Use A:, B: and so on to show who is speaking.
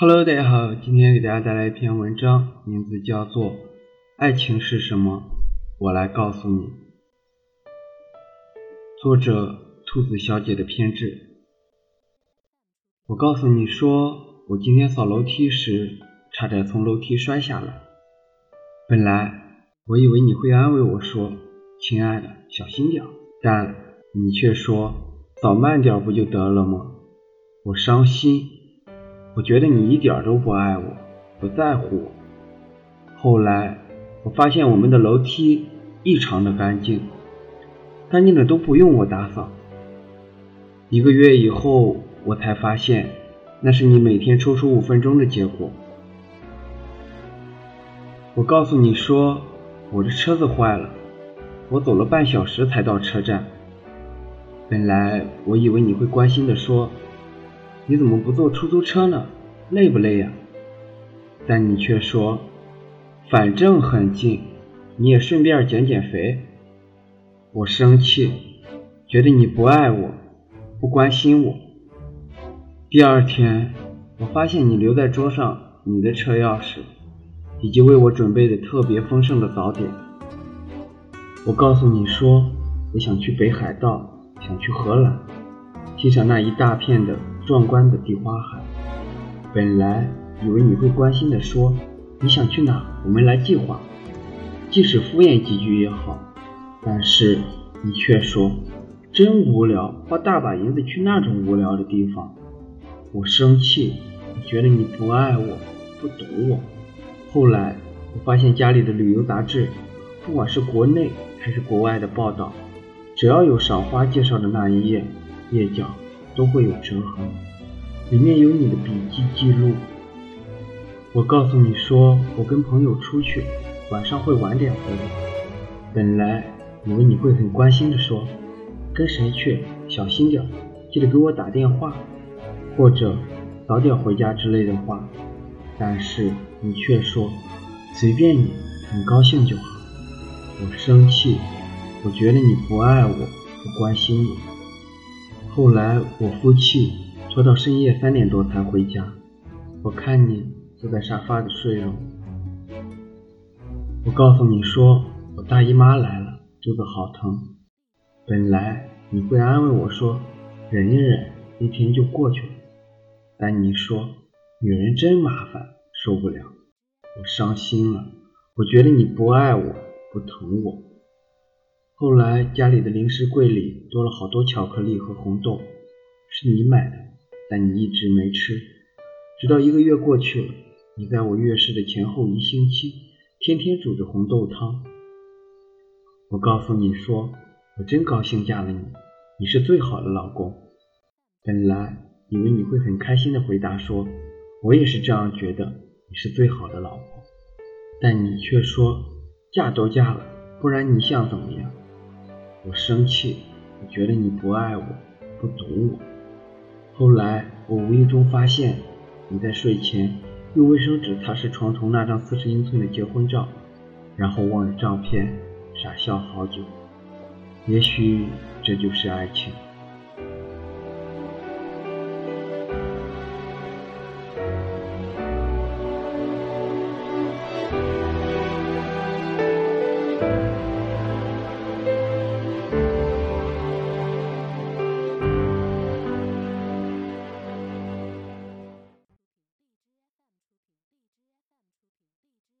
A: Hello，大家好，今天给大家带来一篇文章，名字叫做《爱情是什么》，我来告诉你。作者：兔子小姐的偏执。我告诉你说，我今天扫楼梯时，差点从楼梯摔下来。本来我以为你会安慰我说：“亲爱的，小心点。”但你却说：“扫慢点不就得了吗？”我伤心。我觉得你一点都不爱我，不在乎我。后来我发现我们的楼梯异常的干净，干净的都不用我打扫。一个月以后，我才发现那是你每天抽出五分钟的结果。我告诉你说，我的车子坏了，我走了半小时才到车站。本来我以为你会关心的说。你怎么不坐出租车呢？累不累呀？但你却说，反正很近，你也顺便减减肥。我生气，觉得你不爱我，不关心我。第二天，我发现你留在桌上你的车钥匙，以及为我准备的特别丰盛的早点。我告诉你说，我想去北海道，想去荷兰，欣赏那一大片的。壮观的地花海，本来以为你会关心的说你想去哪，我们来计划。即使敷衍几句也好，但是你却说真无聊，花大把银子去那种无聊的地方。我生气，我觉得你不爱我，不懂我。后来我发现家里的旅游杂志，不管是国内还是国外的报道，只要有赏花介绍的那一页页角。都会有折痕，里面有你的笔记记录。我告诉你说，我跟朋友出去，晚上会晚点回来。本来以为你会很关心的说，跟谁去，小心点，记得给我打电话，或者早点回家之类的话。但是你却说，随便你，很高兴就好。我生气，我觉得你不爱我，不关心我。后来我夫妻拖到深夜三点多才回家，我看你坐在沙发里睡了。我告诉你说，我大姨妈来了，肚子好疼。本来你会安慰我说，忍一忍，一天就过去了。但你说，女人真麻烦，受不了。我伤心了，我觉得你不爱我，不疼我。后来家里的零食柜里多了好多巧克力和红豆，是你买的，但你一直没吃。直到一个月过去了，你在我月事的前后一星期，天天煮着红豆汤。我告诉你说，我真高兴嫁了你，你是最好的老公。本来以为你会很开心的回答说，我也是这样觉得，你是最好的老婆。但你却说，嫁都嫁了，不然你想怎么样？我生气，我觉得你不爱我，不懂我。后来我无意中发现你在睡前用卫生纸擦拭床头那张四十英寸的结婚照，然后望着照片傻笑好久。也许这就是爱情。